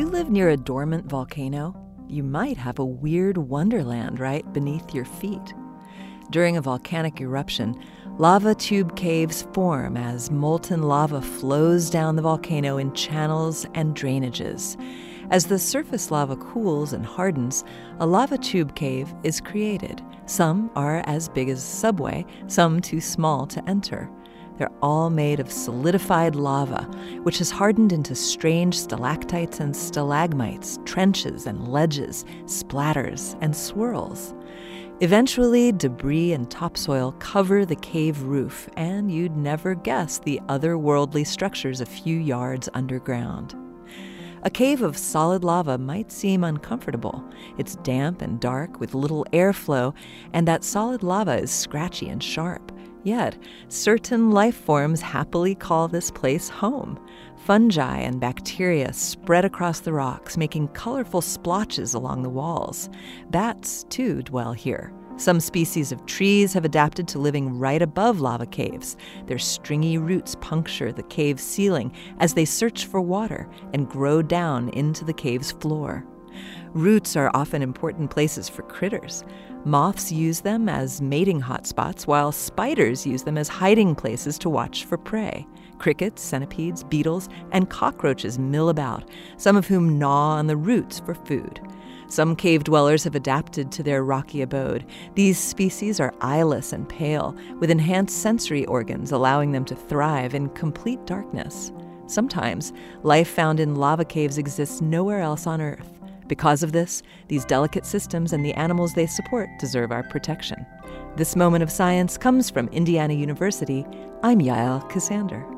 live near a dormant volcano, you might have a weird wonderland right beneath your feet. During a volcanic eruption, lava tube caves form as molten lava flows down the volcano in channels and drainages. As the surface lava cools and hardens, a lava tube cave is created. Some are as big as a subway, some too small to enter. They're all made of solidified lava, which has hardened into strange stalactites and stalagmites, trenches and ledges, splatters and swirls. Eventually, debris and topsoil cover the cave roof, and you'd never guess the otherworldly structures a few yards underground. A cave of solid lava might seem uncomfortable. It's damp and dark with little airflow, and that solid lava is scratchy and sharp. Yet, certain life forms happily call this place home. Fungi and bacteria spread across the rocks, making colorful splotches along the walls. Bats, too, dwell here. Some species of trees have adapted to living right above lava caves. Their stringy roots puncture the cave's ceiling as they search for water and grow down into the cave's floor. Roots are often important places for critters. Moths use them as mating hotspots, while spiders use them as hiding places to watch for prey. Crickets, centipedes, beetles, and cockroaches mill about, some of whom gnaw on the roots for food. Some cave dwellers have adapted to their rocky abode. These species are eyeless and pale, with enhanced sensory organs allowing them to thrive in complete darkness. Sometimes, life found in lava caves exists nowhere else on Earth. Because of this, these delicate systems and the animals they support deserve our protection. This moment of science comes from Indiana University. I'm Yael Ksander.